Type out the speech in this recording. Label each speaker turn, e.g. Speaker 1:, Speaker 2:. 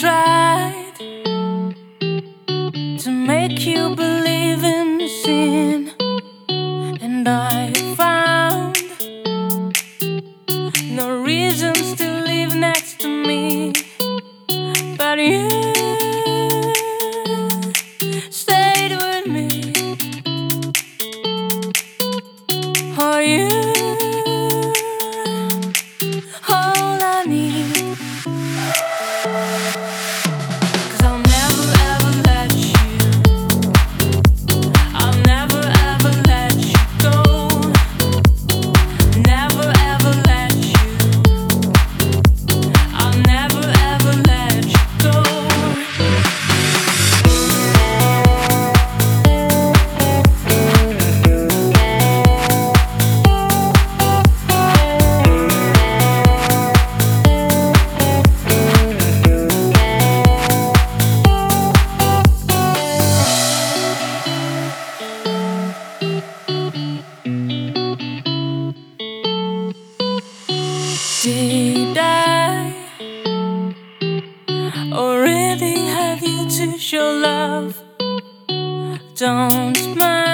Speaker 1: try don't mind.